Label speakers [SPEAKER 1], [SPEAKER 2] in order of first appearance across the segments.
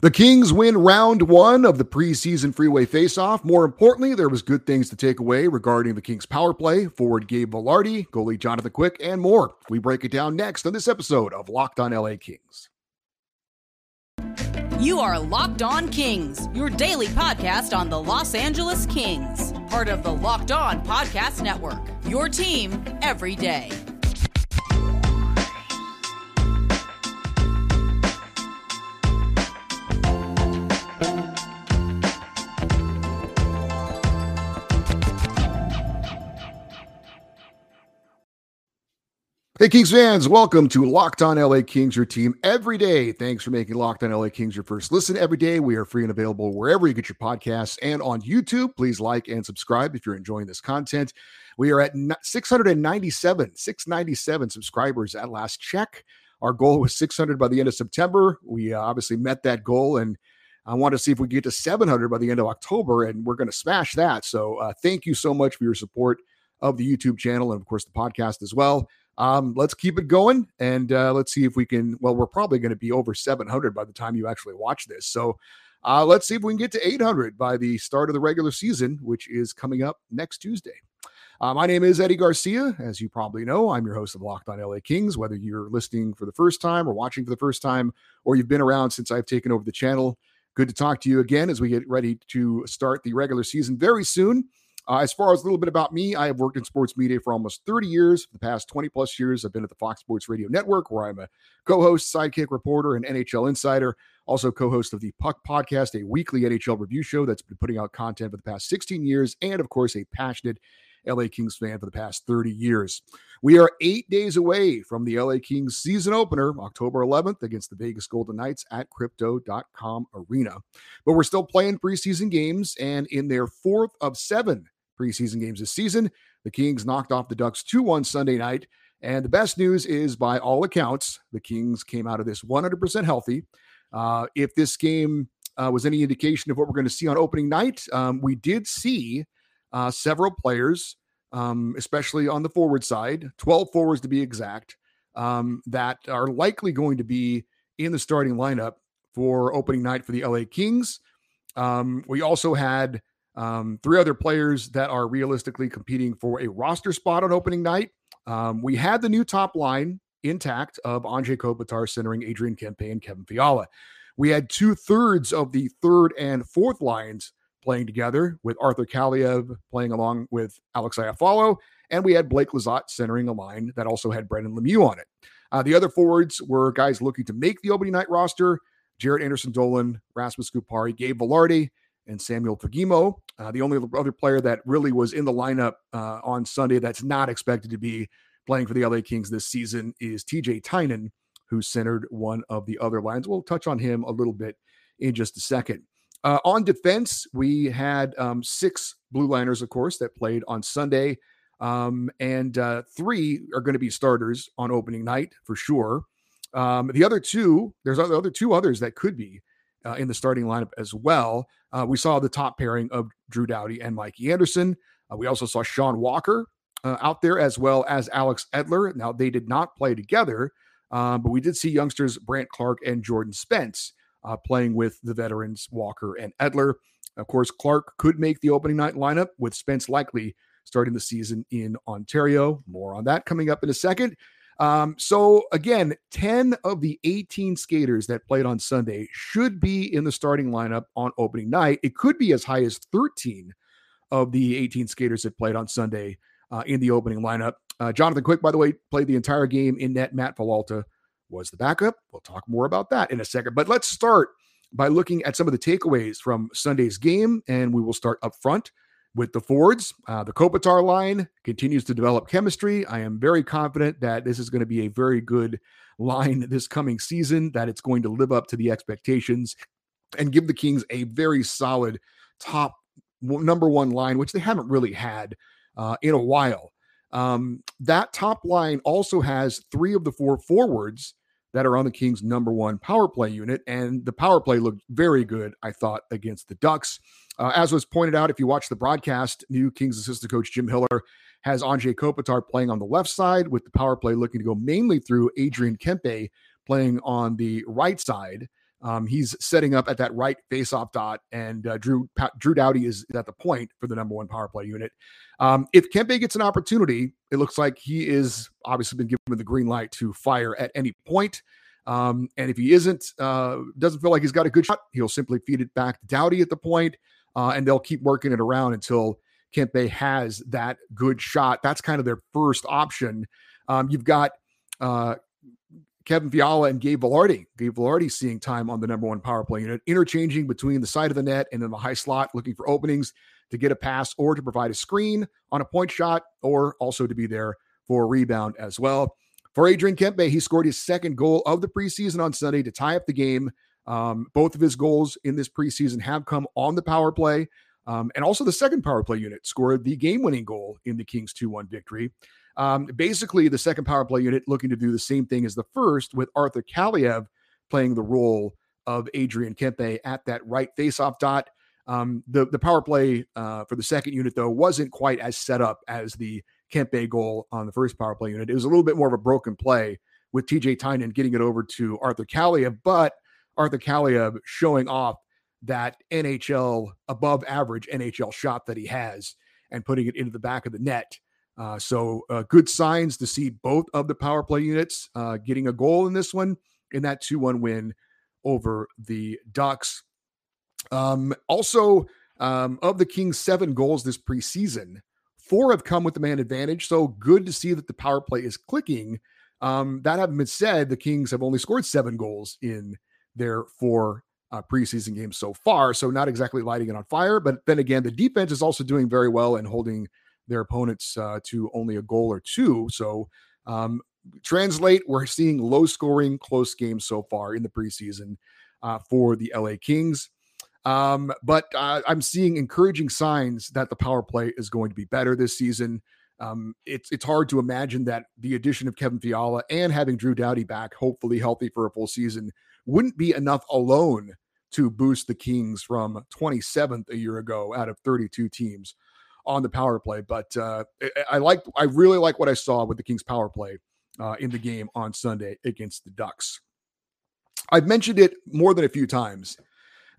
[SPEAKER 1] The Kings win round one of the preseason freeway faceoff. More importantly, there was good things to take away regarding the Kings power play, forward Gabe Vilardi, goalie Jonathan Quick, and more. We break it down next on this episode of Locked On LA Kings.
[SPEAKER 2] You are Locked On Kings, your daily podcast on the Los Angeles Kings, part of the Locked On Podcast Network. Your team every day.
[SPEAKER 1] Hey, Kings fans, welcome to Locked On LA Kings, your team every day. Thanks for making Locked On LA Kings your first listen every day. We are free and available wherever you get your podcasts and on YouTube. Please like and subscribe if you're enjoying this content. We are at 697, 697 subscribers at last check. Our goal was 600 by the end of September. We uh, obviously met that goal, and I want to see if we get to 700 by the end of October, and we're going to smash that. So, uh, thank you so much for your support of the YouTube channel and, of course, the podcast as well. Um, let's keep it going and uh, let's see if we can. Well, we're probably going to be over 700 by the time you actually watch this. So uh, let's see if we can get to 800 by the start of the regular season, which is coming up next Tuesday. Uh, my name is Eddie Garcia. As you probably know, I'm your host of Locked on LA Kings. Whether you're listening for the first time or watching for the first time, or you've been around since I've taken over the channel, good to talk to you again as we get ready to start the regular season very soon. Uh, as far as a little bit about me, I have worked in sports media for almost 30 years. For the past 20 plus years, I've been at the Fox Sports Radio Network, where I'm a co host, sidekick reporter, and NHL insider. Also, co host of the Puck Podcast, a weekly NHL review show that's been putting out content for the past 16 years, and of course, a passionate LA Kings fan for the past 30 years. We are eight days away from the LA Kings season opener, October 11th, against the Vegas Golden Knights at crypto.com arena. But we're still playing preseason games, and in their fourth of seven preseason games this season. The Kings knocked off the Ducks 2 1 Sunday night. And the best news is, by all accounts, the Kings came out of this 100% healthy. Uh, if this game uh, was any indication of what we're going to see on opening night, um, we did see uh, several players, um, especially on the forward side, 12 forwards to be exact, um, that are likely going to be in the starting lineup for opening night for the LA Kings. Um, we also had um, three other players that are realistically competing for a roster spot on opening night. Um, we had the new top line intact of Anze Kopitar centering Adrian Kempe and Kevin Fiala. We had two thirds of the third and fourth lines playing together, with Arthur Kaliyev playing along with Alex Iafallo, and we had Blake Lizotte centering a line that also had Brendan Lemieux on it. Uh, the other forwards were guys looking to make the opening night roster: Jaret Anderson Dolan, Rasmus Kupari, Gabe Vilardi, and Samuel Fagemo. Uh, the only other player that really was in the lineup uh, on Sunday that's not expected to be playing for the LA Kings this season is TJ Tynan, who centered one of the other lines. We'll touch on him a little bit in just a second. Uh, on defense, we had um, six blue liners, of course, that played on Sunday. Um, and uh, three are going to be starters on opening night for sure. Um, the other two, there's other two others that could be uh, in the starting lineup as well. Uh, we saw the top pairing of Drew Doughty and Mikey Anderson. Uh, we also saw Sean Walker uh, out there as well as Alex Edler. Now, they did not play together, um, but we did see youngsters Brandt Clarke and Jordan Spence uh, playing with the veterans Walker and Edler. Of course, Clarke could make the opening night lineup with Spence likely starting the season in Ontario. More on that coming up in a second. Um, so again, 10 of the 18 skaters that played on Sunday should be in the starting lineup on opening night. It could be as high as 13 of the 18 skaters that played on Sunday uh, in the opening lineup. Uh, Jonathan Quick, by the way, played the entire game in net. Matt Villalta was the backup. We'll talk more about that in a second. But let's start by looking at some of the takeaways from Sunday's game, and we will start up front with the Fords. Uh, the Kopitar line continues to develop chemistry. I am very confident that this is going to be a very good line this coming season, that it's going to live up to the expectations and give the Kings a very solid top number one line, which they haven't really had uh, in a while. Um, that top line also has three of the four forwards that are on the Kings' number one power play unit, and the power play looked very good, I thought, against the Ducks. Uh, as was pointed out, if you watch the broadcast, new Kings assistant coach Jim Hiller has Anze Kopitar playing on the left side with the power play looking to go mainly through Adrian Kempe playing on the right side. Um, he's setting up at that right face-off dot, and uh, Drew pa- Drew Doughty is at the point for the number one power play unit. Um, if Kempe gets an opportunity, it looks like he is obviously been given the green light to fire at any point. Um, and if he isn't, uh, doesn't feel like he's got a good shot, he'll simply feed it back to Doughty at the point, uh, and they'll keep working it around until Kempe has that good shot. That's kind of their first option. Um, you've got uh, Kevin Fiala and Gabe Vilardi. Gabe Vilardi seeing time on the number one power play unit, interchanging between the side of the net and then the high slot, looking for openings to get a pass or to provide a screen on a point shot, or also to be there for a rebound as well. For Adrian Kempe, he scored his second goal of the preseason on Sunday to tie up the game. Um, both of his goals in this preseason have come on the power play. Um, and also the second power play unit scored the game winning goal in the Kings 2 1 victory. Um, basically, the second power play unit looking to do the same thing as the first, with Arthur Kaliyev playing the role of Adrian Kempe at that right faceoff dot. Um, the the power play uh, for the second unit though wasn't quite as set up as the Kempe goal on the first power play unit. It was a little bit more of a broken play with TJ Tynan getting it over to Arthur Kaliyev, but Arthur Kaliyev showing off that NHL above average NHL shot that he has and putting it into the back of the net. Uh, so uh, good signs to see both of the power play units uh, getting a goal in this one in that 2-1 win over the Ducks. Um, also, um, of the Kings' seven goals this preseason, Four have come with the man advantage. So good to see that the power play is clicking. Um, that having been said, the Kings have only scored seven goals in their four uh, preseason games so far. So not exactly lighting it on fire. But then again, the defense is also doing very well and holding their opponents uh, to only a goal or two. So um, translate, we're seeing low scoring, close games so far in the preseason uh, for the LA Kings. Um, but uh, I'm seeing encouraging signs that the power play is going to be better this season. Um, it's it's hard to imagine that the addition of Kevin Fiala and having Drew Doughty back, hopefully healthy for a full season, wouldn't be enough alone to boost the Kings from 27th a year ago out of 32 teams on the power play. But uh, I like I really like what I saw with the Kings power play uh, in the game on Sunday against the Ducks. I've mentioned it more than a few times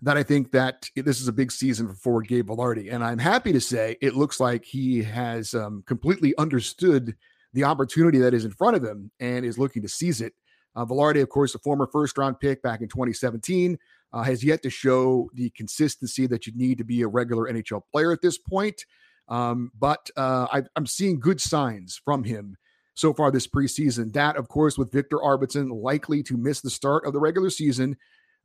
[SPEAKER 1] that I think that this is a big season for Gabe Vilardi. And I'm happy to say it looks like he has um, completely understood the opportunity that is in front of him and is looking to seize it. Uh, Vilardi, of course, a former first round pick back in 2017, uh, has yet to show the consistency that you need to be a regular NHL player at this point. Um, but uh, I, I'm seeing good signs from him so far this preseason. That, of course, with Viktor Arvidsson likely to miss the start of the regular season,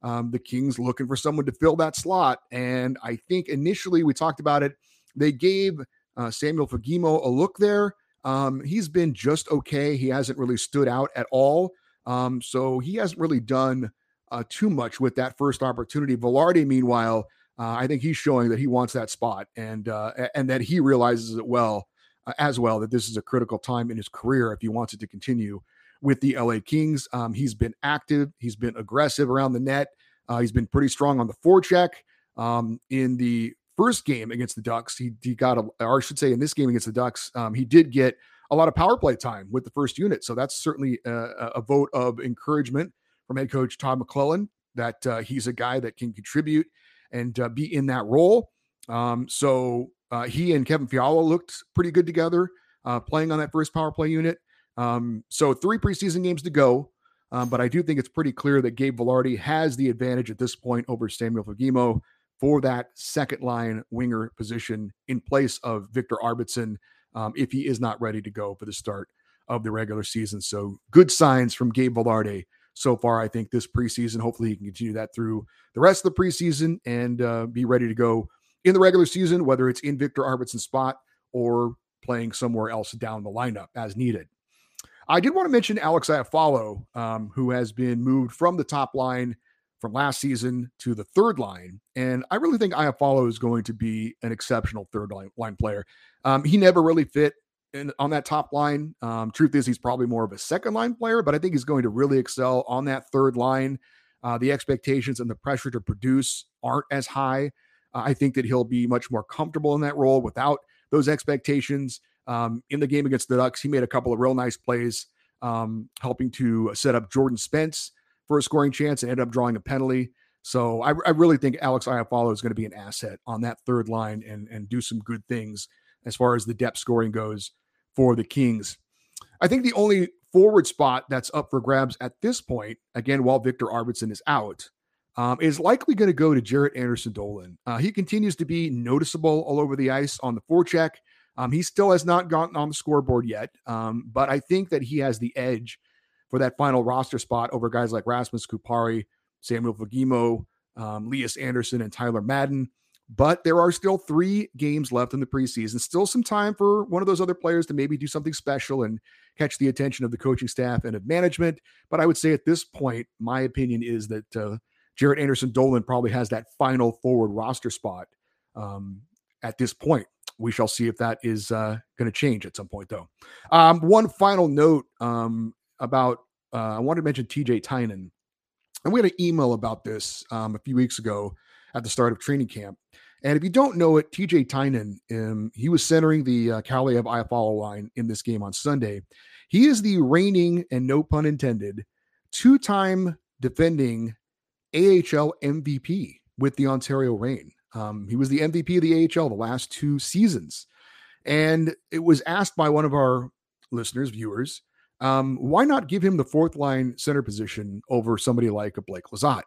[SPEAKER 1] um, the Kings looking for someone to fill that slot. And I think initially we talked about it. They gave uh, Samuel Fagemo a look there. Um, he's been just okay. He hasn't really stood out at all. Um, so he hasn't really done uh, too much with that first opportunity. Vilardi, meanwhile, uh, I think he's showing that he wants that spot and uh, and that he realizes it well uh, as well that this is a critical time in his career if he wants it to continue with the LA Kings. Um, he's been active, he's been aggressive around the net. Uh, he's been pretty strong on the forecheck. Um, in the first game against the Ducks, he, he got, a, or I should say, in this game against the Ducks, um, he did get a lot of power play time with the first unit. So that's certainly a, a vote of encouragement from head coach Todd McLellan that uh, he's a guy that can contribute and uh, be in that role. Um, so uh, he and Kevin Fiala looked pretty good together, uh, playing on that first power play unit. Um, so three preseason games to go. Um, but I do think it's pretty clear that Gabe Vilardi has the advantage at this point over Samuel Fagemo for that second line winger position in place of Viktor Arvidsson um, if he is not ready to go for the start of the regular season. So good signs from Gabe Vilardi so far. I think this preseason, hopefully he can continue that through the rest of the preseason and uh, be ready to go in the regular season, whether it's in Viktor Arvidsson's spot or playing somewhere else down the lineup as needed. I did want to mention Alex Iafallo, um, who has been moved from the top line from last season to the third line. And I really think Iafallo is going to be an exceptional third line, line player. Um, he never really fit in, on that top line. Um, truth is, he's probably more of a second line player, but I think he's going to really excel on that third line. Uh, the expectations and the pressure to produce aren't as high. Uh, I think that he'll be much more comfortable in that role without those expectations. Um, in the game against the Ducks, he made a couple of real nice plays, um, helping to set up Jordan Spence for a scoring chance and ended up drawing a penalty. So I, I really think Alex Iafallo is going to be an asset on that third line and, and do some good things as far as the depth scoring goes for the Kings. I think the only forward spot that's up for grabs at this point, again, while Viktor Arvidsson is out, um, is likely going to go to Jaret Anderson Dolan. Uh, he continues to be noticeable all over the ice on the forecheck. Um, he still has not gotten on the scoreboard yet, um, but I think that he has the edge for that final roster spot over guys like Rasmus Kupari, Samuel Fagemo, um, Lias Andersson, and Tyler Madden. But there are still three games left in the preseason. Still some time for one of those other players to maybe do something special and catch the attention of the coaching staff and of management. But I would say at this point, my opinion is that uh, Jaret Anderson Dolan probably has that final forward roster spot um, at this point. We shall see if that is uh, going to change at some point, though. Um, one final note um, about uh, I wanted to mention TJ Tynan. And we had an email about this um, a few weeks ago at the start of training camp. And if you don't know it, TJ Tynan, um, he was centering the uh, Kaliyev Iafallo line in this game on Sunday. He is the reigning, and no pun intended, two time defending AHL MVP with the Ontario Reign. Um, he was the MVP of the AHL the last two seasons. And it was asked by one of our listeners, viewers, um, why not give him the fourth line center position over somebody like a Blake Lizotte?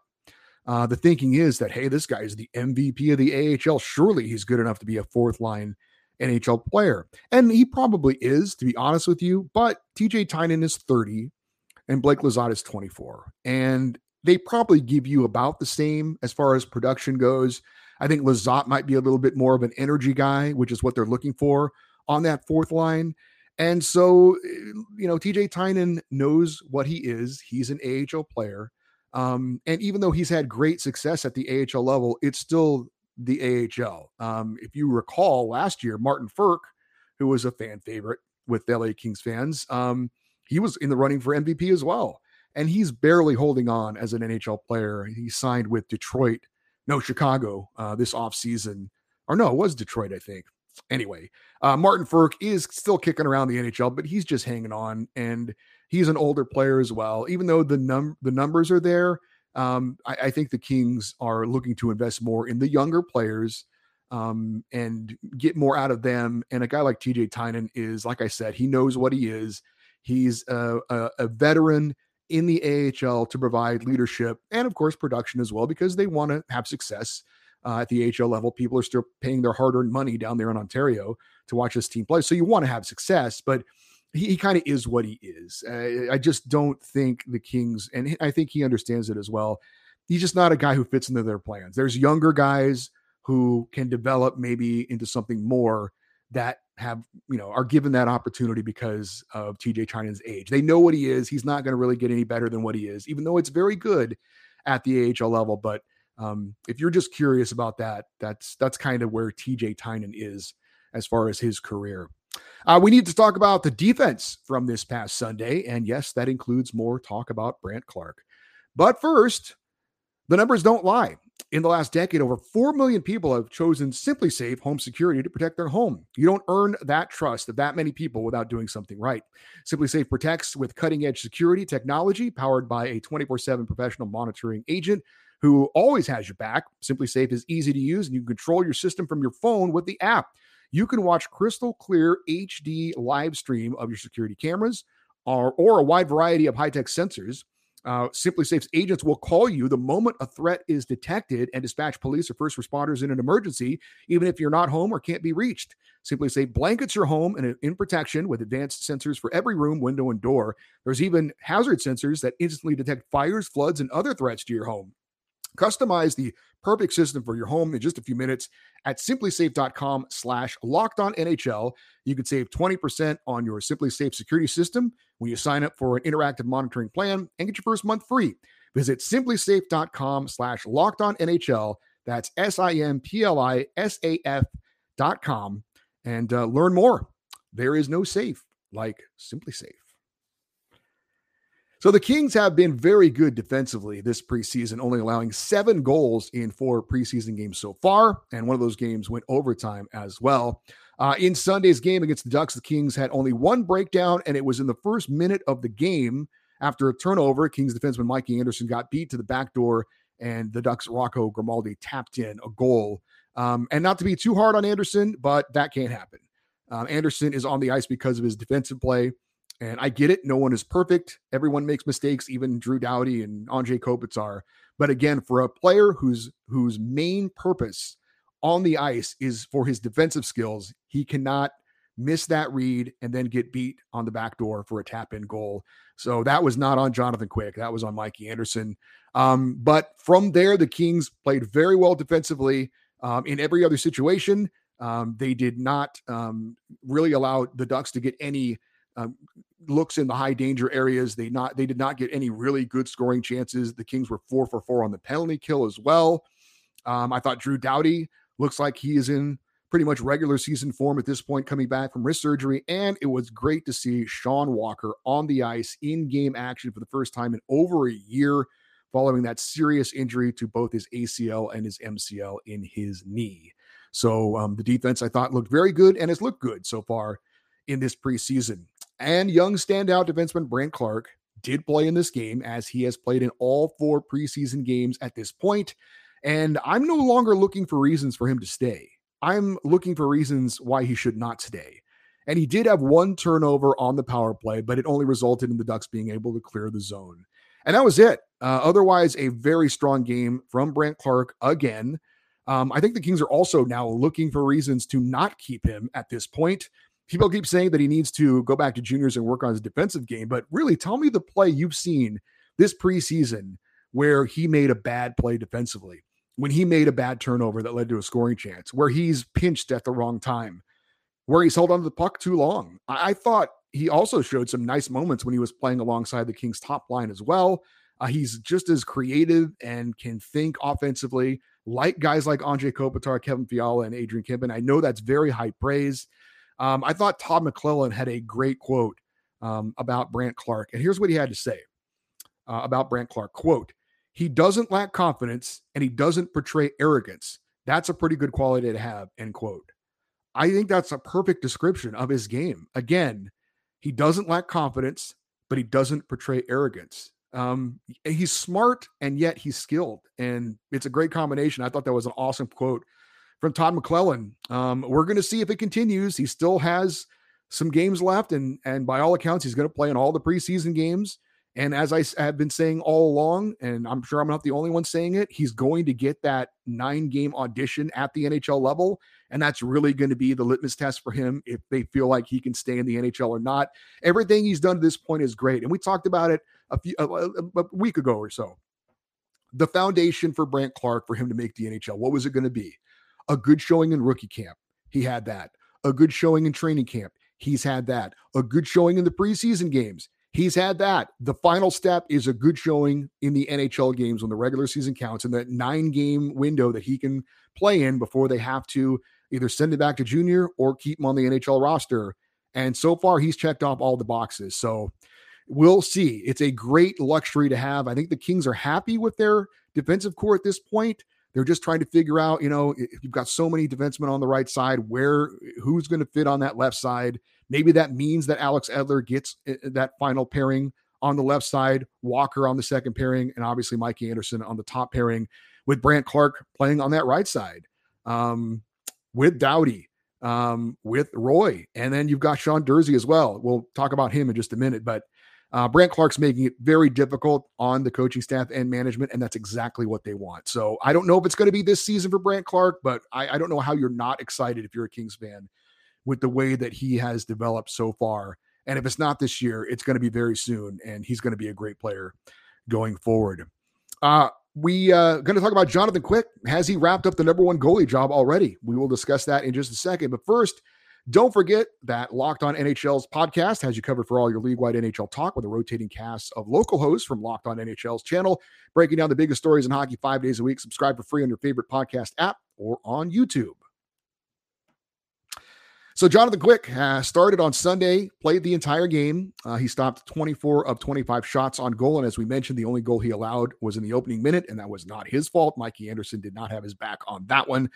[SPEAKER 1] Uh, the thinking is that, hey, this guy is the MVP of the AHL. Surely he's good enough to be a fourth line NHL player. And he probably is, to be honest with you. But TJ Tynan is 30 and Blake Lizotte is 24. And they probably give you about the same as far as production goes. I think Lizotte might be a little bit more of an energy guy, which is what they're looking for on that fourth line. And so, eh, you know, TJ Tynan knows what he is. He's an AHL player. Um, and even though he's had great success at the AHL level, it's still the AHL. Um, if you recall last year, Martin Frk, who was a fan favorite with LA Kings fans, um, he was in the running for MVP as well. And he's barely holding on as an NHL player. He signed with Detroit, no, Chicago uh, this offseason. Or no, it was Detroit, I think. Anyway, uh, Martin Frk is still kicking around the NHL, but he's just hanging on. And he's an older player as well. Even though the num the numbers are there, um, I, I, think the Kings are looking to invest more in the younger players um, and get more out of them. And a guy like TJ Tynan is, like I said, he knows what he is. He's a, a, a veteran in the AHL to provide leadership and, of course, production as well because they want to have success. Uh, at the AHL level, people are still paying their hard-earned money down there in Ontario to watch this team play. So you want to have success, but he, he kind of is what he is. Uh, I just don't think the Kings, and I think he understands it as well. He's just not a guy who fits into their plans. There's younger guys who can develop maybe into something more that have you know are given that opportunity because of TJ Tynan's age. They know what he is. He's not going to really get any better than what he is, even though it's very good at the AHL level. But um, if you're just curious about that, that's that's kind of where TJ Tynan is as far as his career. Uh, we need to talk about the defense from this past Sunday. And yes, that includes more talk about Brandt Clarke. But first, the numbers don't lie. In the last decade, over 4 million people have chosen SimpliSafe Home Security to protect their home. You don't earn that trust of that many people without doing something right. SimpliSafe protects with cutting edge security technology powered by a 24 7 professional monitoring agent who always has your back. SimpliSafe is easy to use and you can control your system from your phone with the app you can watch crystal clear HD live stream of your security cameras or, or a wide variety of high tech sensors. Uh, SimpliSafe's agents will call you the moment a threat is detected and dispatch police or first responders in an emergency, even if you're not home or can't be reached. SimpliSafe blankets your home in, in protection with advanced sensors for every room, window, and door. There's even hazard sensors that instantly detect fires, floods, and other threats to your home. Customize the perfect system for your home in just a few minutes at simplisafe.com slash locked on NHL. You can save 20% on your SimpliSafe security system when you sign up for an interactive monitoring plan and get your first month free. Visit simplisafe.com slash locked on NHL. That's S-I-M-P-L-I-S-A-F dot com and uh, learn more. There is no safe like SimpliSafe. So the Kings have been very good defensively this preseason, only allowing seven goals in four preseason games so far. And one of those games went overtime as well. Uh, in Sunday's game against the Ducks, the Kings had only one breakdown, and it was in the first minute of the game after a turnover, Kings defenseman Mikey Anderson got beat to the back door, and the Ducks' Rocco Grimaldi tapped in a goal. Um, and not to be too hard on Anderson, but that can't happen. Um, Anderson is on the ice because of his defensive play. And I get it. No one is perfect. Everyone makes mistakes, even Drew Doughty and Andre Kopitar. But again, for a player whose whose main purpose on the ice is for his defensive skills, he cannot miss that read and then get beat on the back door for a tap in goal. So that was not on Jonathan Quick. That was on Mikey Anderson. Um, but from there, the Kings played very well defensively um, in every other situation. Um, they did not um, really allow the Ducks to get any um, looks in the high danger areas. They not they did not get any really good scoring chances. The Kings were four for four on the penalty kill as well. Um, I thought Drew Doughty looks like he is in pretty much regular season form at this point, coming back from wrist surgery. And it was great to see Sean Walker on the ice in game action for the first time in over a year, following that serious injury to both his ACL and his MCL in his knee. So um, the defense I thought looked very good and has looked good so far in this preseason. And young standout defenseman Brandt Clarke did play in this game as he has played in all four preseason games at this point. And I'm no longer looking for reasons for him to stay. I'm looking for reasons why he should not stay. And he did have one turnover on the power play, but it only resulted in the Ducks being able to clear the zone. And that was it. Uh, otherwise, a very strong game from Brandt Clarke again. Um, I think the Kings are also now looking for reasons to not keep him at this point people keep saying that he needs to go back to juniors and work on his defensive game, but really tell me the play you've seen this preseason where he made a bad play defensively, when he made a bad turnover that led to a scoring chance, where he's pinched at the wrong time, where he's held onto the puck too long. I, I thought he also showed some nice moments when he was playing alongside the Kings top line as well. Uh, he's just as creative and can think offensively, like guys like Anze Kopitar, Kevin Fiala, and Adrian Kempe. I know that's very high praise. Um, I thought Todd McLellan had a great quote um, about Brandt Clarke. And here's what he had to say uh, about Brandt Clarke. quote, he doesn't lack confidence and he doesn't portray arrogance. That's a pretty good quality to have, end quote. I think that's a perfect description of his game. Again, he doesn't lack confidence, but he doesn't portray arrogance. Um, he's smart and yet he's skilled, and it's a great combination. I thought that was an awesome quote from Todd McLellan. Um, we're going to see if it continues. He still has some games left, and and by all accounts, he's going to play in all the preseason games. And as I have been saying all along, and I'm sure I'm not the only one saying it, he's going to get that nine game audition at the NHL level. And that's really going to be the litmus test for him if they feel like he can stay in the NHL or not. Everything he's done to this point is great. And we talked about it a, few, a, a week ago or so. The foundation for Brandt Clarke for him to make the NHL, what was it going to be? A good showing in rookie camp. He had that. A good showing in training camp. He's had that. A good showing in the preseason games. He's had that. The final step is a good showing in the NHL games when the regular season counts in that nine game window that he can play in before they have to either send it back to junior or keep him on the NHL roster. And so far, he's checked off all the boxes. So we'll see. It's a great luxury to have. I think the Kings are happy with their defensive core at this point. They're just trying to figure out, you know, if you've got so many defensemen on the right side, where who's going to fit on that left side. Maybe that means that Alex Edler gets eh, eh, that final pairing on the left side, Walker on the second pairing, and obviously Mikey Anderson on the top pairing with Brandt Clarke playing on that right side um, with Doughty, um, with Roy. And then you've got Sean Durzi as well. We'll talk about him in just a minute, but uh, Brandt Clarke's making it very difficult on the coaching staff and management, and that's exactly what they want. So I don't know if it's going to be this season for Brandt Clarke, but I, I don't know how you're not excited if you're a Kings fan with the way that he has developed so far. And if it's not this year, it's going to be very soon, and he's going to be a great player going forward. Uh, we uh going to talk about Jonathan Quick. Has he wrapped up the number one goalie job already? We will discuss that in just a second. But first, don't forget that Locked On NHL's podcast has you covered for all your league wide NHL talk with a rotating cast of local hosts from Locked On NHL's channel, breaking down the biggest stories in hockey five days a week. Subscribe for free on your favorite podcast app or on YouTube. So Jonathan Quick uh, started on Sunday, played the entire game. Uh, he stopped 24 of 25 shots on goal, and as we mentioned, the only goal he allowed was in the opening minute, and that was not his fault. Mikey Anderson did not have his back on that one.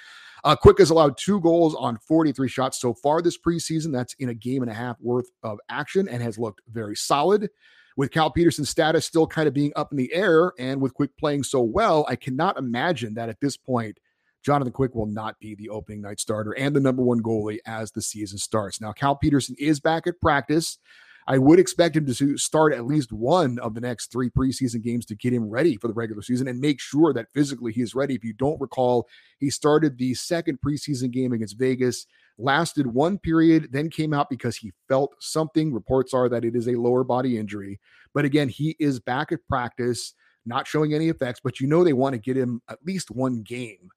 [SPEAKER 1] Uh, Quick has allowed two goals on 43 shots so far this preseason. That's in a game and a half worth of action, and has looked very solid. with Cal Petersen's status still kind of being up in the air and with Quick playing so well, I cannot imagine that at this point, Jonathan Quick will not be the opening night starter and the number one goalie as the season starts. Now, Cal Petersen is back at practice. I would expect him to start at least one of the next three preseason games to get him ready for the regular season and make sure that physically he is ready. If you don't recall, he started the second preseason game against Vegas, lasted one period, then came out because he felt something. Reports are that it is a lower body injury. But again, he is back at practice, not showing any effects, but you know they want to get him at least one game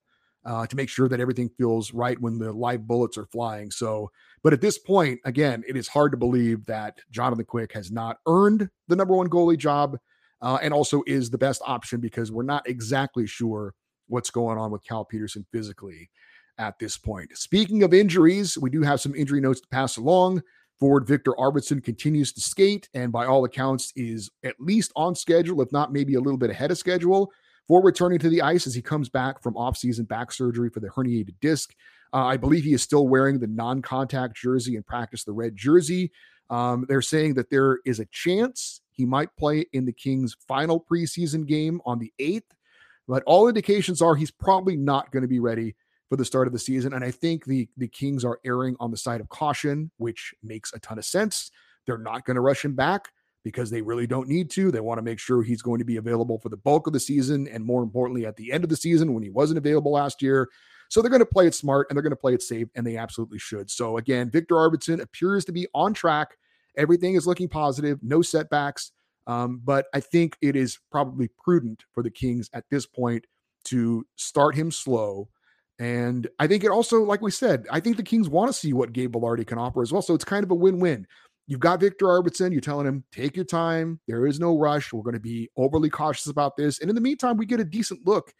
[SPEAKER 1] uh, to make sure that everything feels right when the live bullets are flying. So, but at this point, again, it is hard to believe that Jonathan Quick has not earned the number one goalie job uh, and also is the best option because we're not exactly sure what's going on with Cal Petersen physically at this point. Speaking of injuries, we do have some injury notes to pass along. Forward Viktor Arvidsson continues to skate and by all accounts is at least on schedule, if not maybe a little bit ahead of schedule for returning to the ice as he comes back from offseason back surgery for the herniated disc. Uh, I believe he is still wearing the non contact jersey and practice the red jersey. Um, they're saying that there is a chance he might play in the Kings' final preseason game on the 8th, but all indications are he's probably not going to be ready for the start of the season. And I think the, the Kings are erring on the side of caution, which makes a ton of sense. They're not going to rush him back because they really don't need to. They want to make sure he's going to be available for the bulk of the season and more importantly at the end of the season when he wasn't available last year. So they're going to play it smart and they're going to play it safe and they absolutely should. So again, Viktor Arvidsson appears to be on track. Everything is looking positive, no setbacks. Um, but I think it is probably prudent for the Kings at this point to start him slow. And I think it also, like we said, I think the Kings want to see what Gabe Vilardi can offer as well. So it's kind of a win-win. You've got Viktor Arvidsson. You're telling him, take your time. There is no rush. We're going to be overly cautious about this. And in the meantime, we get a decent look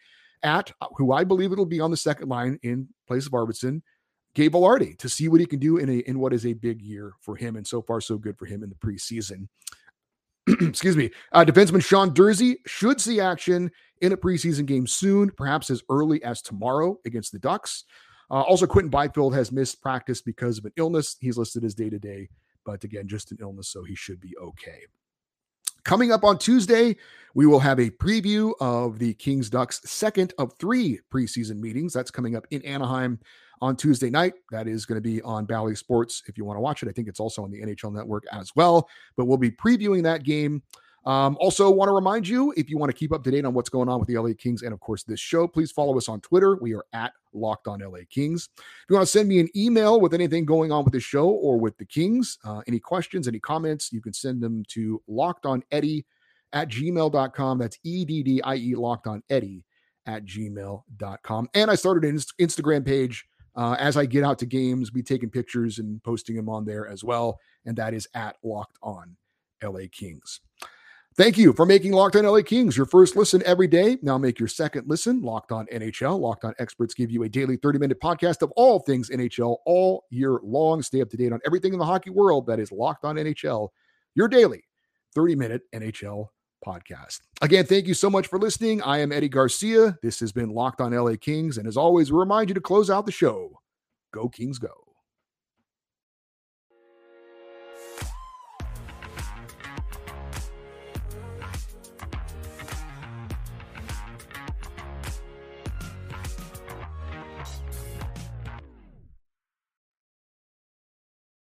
[SPEAKER 1] at uh, who I believe it'll be on the second line in place of Arvidsson, Gabe Vilardi, to see what he can do in a in what is a big year for him. And so far, so good for him in the preseason. Excuse me. Uh, defenseman Sean Durzi should see action in a preseason game soon, perhaps as early as tomorrow against the Ducks. Uh, also, Quinton Byfield has missed practice because of an illness. He's listed as day to day but again, just an illness, so he should be okay. Coming up on Tuesday, we will have a preview of the Kings Ducks second of three preseason meetings. That's coming up in Anaheim on Tuesday night. That is going to be on Bally Sports if you want to watch it. I think it's also on the NHL Network as well. But we'll be previewing that game um, also, want to remind you if you want to keep up to date on what's going on with the LA Kings and, of course, this show, please follow us on Twitter. We are at Locked On LA Kings. If you want to send me an email with anything going on with the show or with the Kings, uh, any questions, any comments, you can send them to Locked On Eddie at gmail.com. That's E D D I E Locked On Eddie at gmail.com. And I started an Instagram page. Uh, as I get out to games, be taking pictures and posting them on there as well. And that is at Locked On LA Kings. Thank you for making Locked On LA Kings your first listen every day. Now make your second listen Locked On NHL. Locked On experts give you a daily 30 minute podcast of all things NHL all year long. Stay up to date on everything in the hockey world that is Locked On NHL, your daily 30 minute NHL podcast. Again, thank you so much for listening. I am Eddie Garcia. This has been Locked On LA Kings. And as always, we remind you to close out the show. Go Kings, go.